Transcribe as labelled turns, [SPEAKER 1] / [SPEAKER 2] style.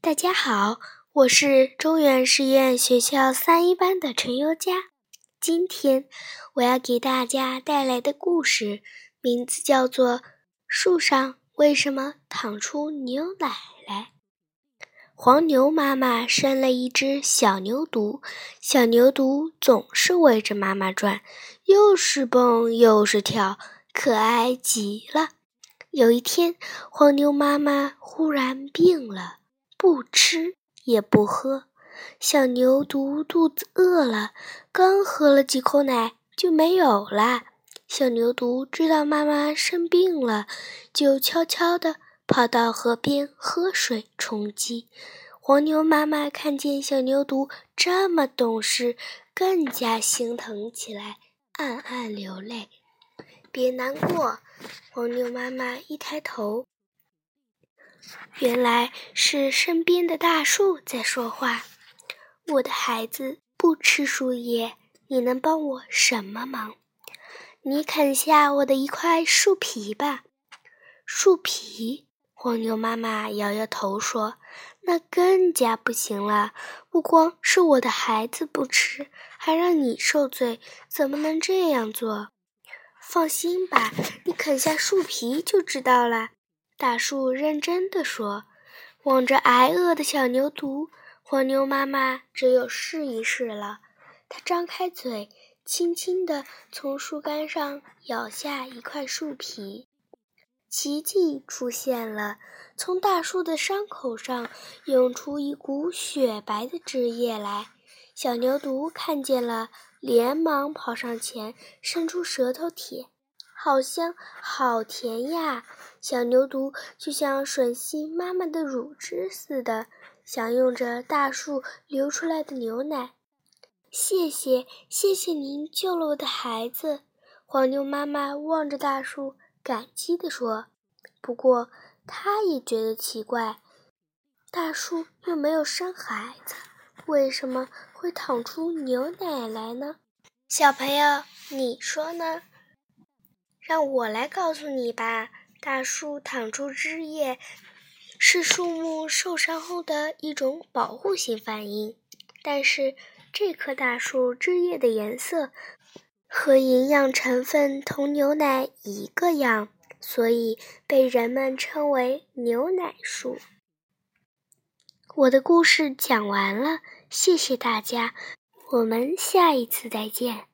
[SPEAKER 1] 大家好，我是中原实验学校三一班的陈优佳。今天我要给大家带来的故事名字叫做《树上为什么淌出牛奶来》。黄牛妈妈生了一只小牛犊，小牛犊总是围着妈妈转，又是蹦又是跳，可爱极了。有一天，黄牛妈妈忽然病了，不吃也不喝。小牛犊肚子饿了，刚喝了几口奶就没有了。小牛犊知道妈妈生病了，就悄悄地跑到河边喝水充饥。黄牛妈妈看见小牛犊这么懂事，更加心疼起来，暗暗流泪。别难过，黄牛妈妈一抬头，原来是身边的大树在说话。我的孩子不吃树叶，你能帮我什么忙？你啃下我的一块树皮吧。树皮？黄牛妈妈摇摇头说：“那更加不行了。不光是我的孩子不吃，还让你受罪，怎么能这样做？”放心吧，你啃下树皮就知道了。”大树认真地说。望着挨饿的小牛犊，黄牛妈妈只有试一试了。它张开嘴，轻轻地从树干上咬下一块树皮。奇迹出现了，从大树的伤口上涌出一股雪白的汁液来。小牛犊看见了。连忙跑上前，伸出舌头舔，好香，好甜呀！小牛犊就像吮吸妈妈的乳汁似的，享用着大树流出来的牛奶。谢谢，谢谢您救了我的孩子。黄牛妈妈望着大树，感激地说。不过，她也觉得奇怪，大树又没有生孩子。为什么会淌出牛奶来呢？小朋友，你说呢？让我来告诉你吧。大树淌出汁液，是树木受伤后的一种保护性反应。但是这棵大树汁液的颜色和营养成分同牛奶一个样，所以被人们称为牛奶树。我的故事讲完了。谢谢大家，我们下一次再见。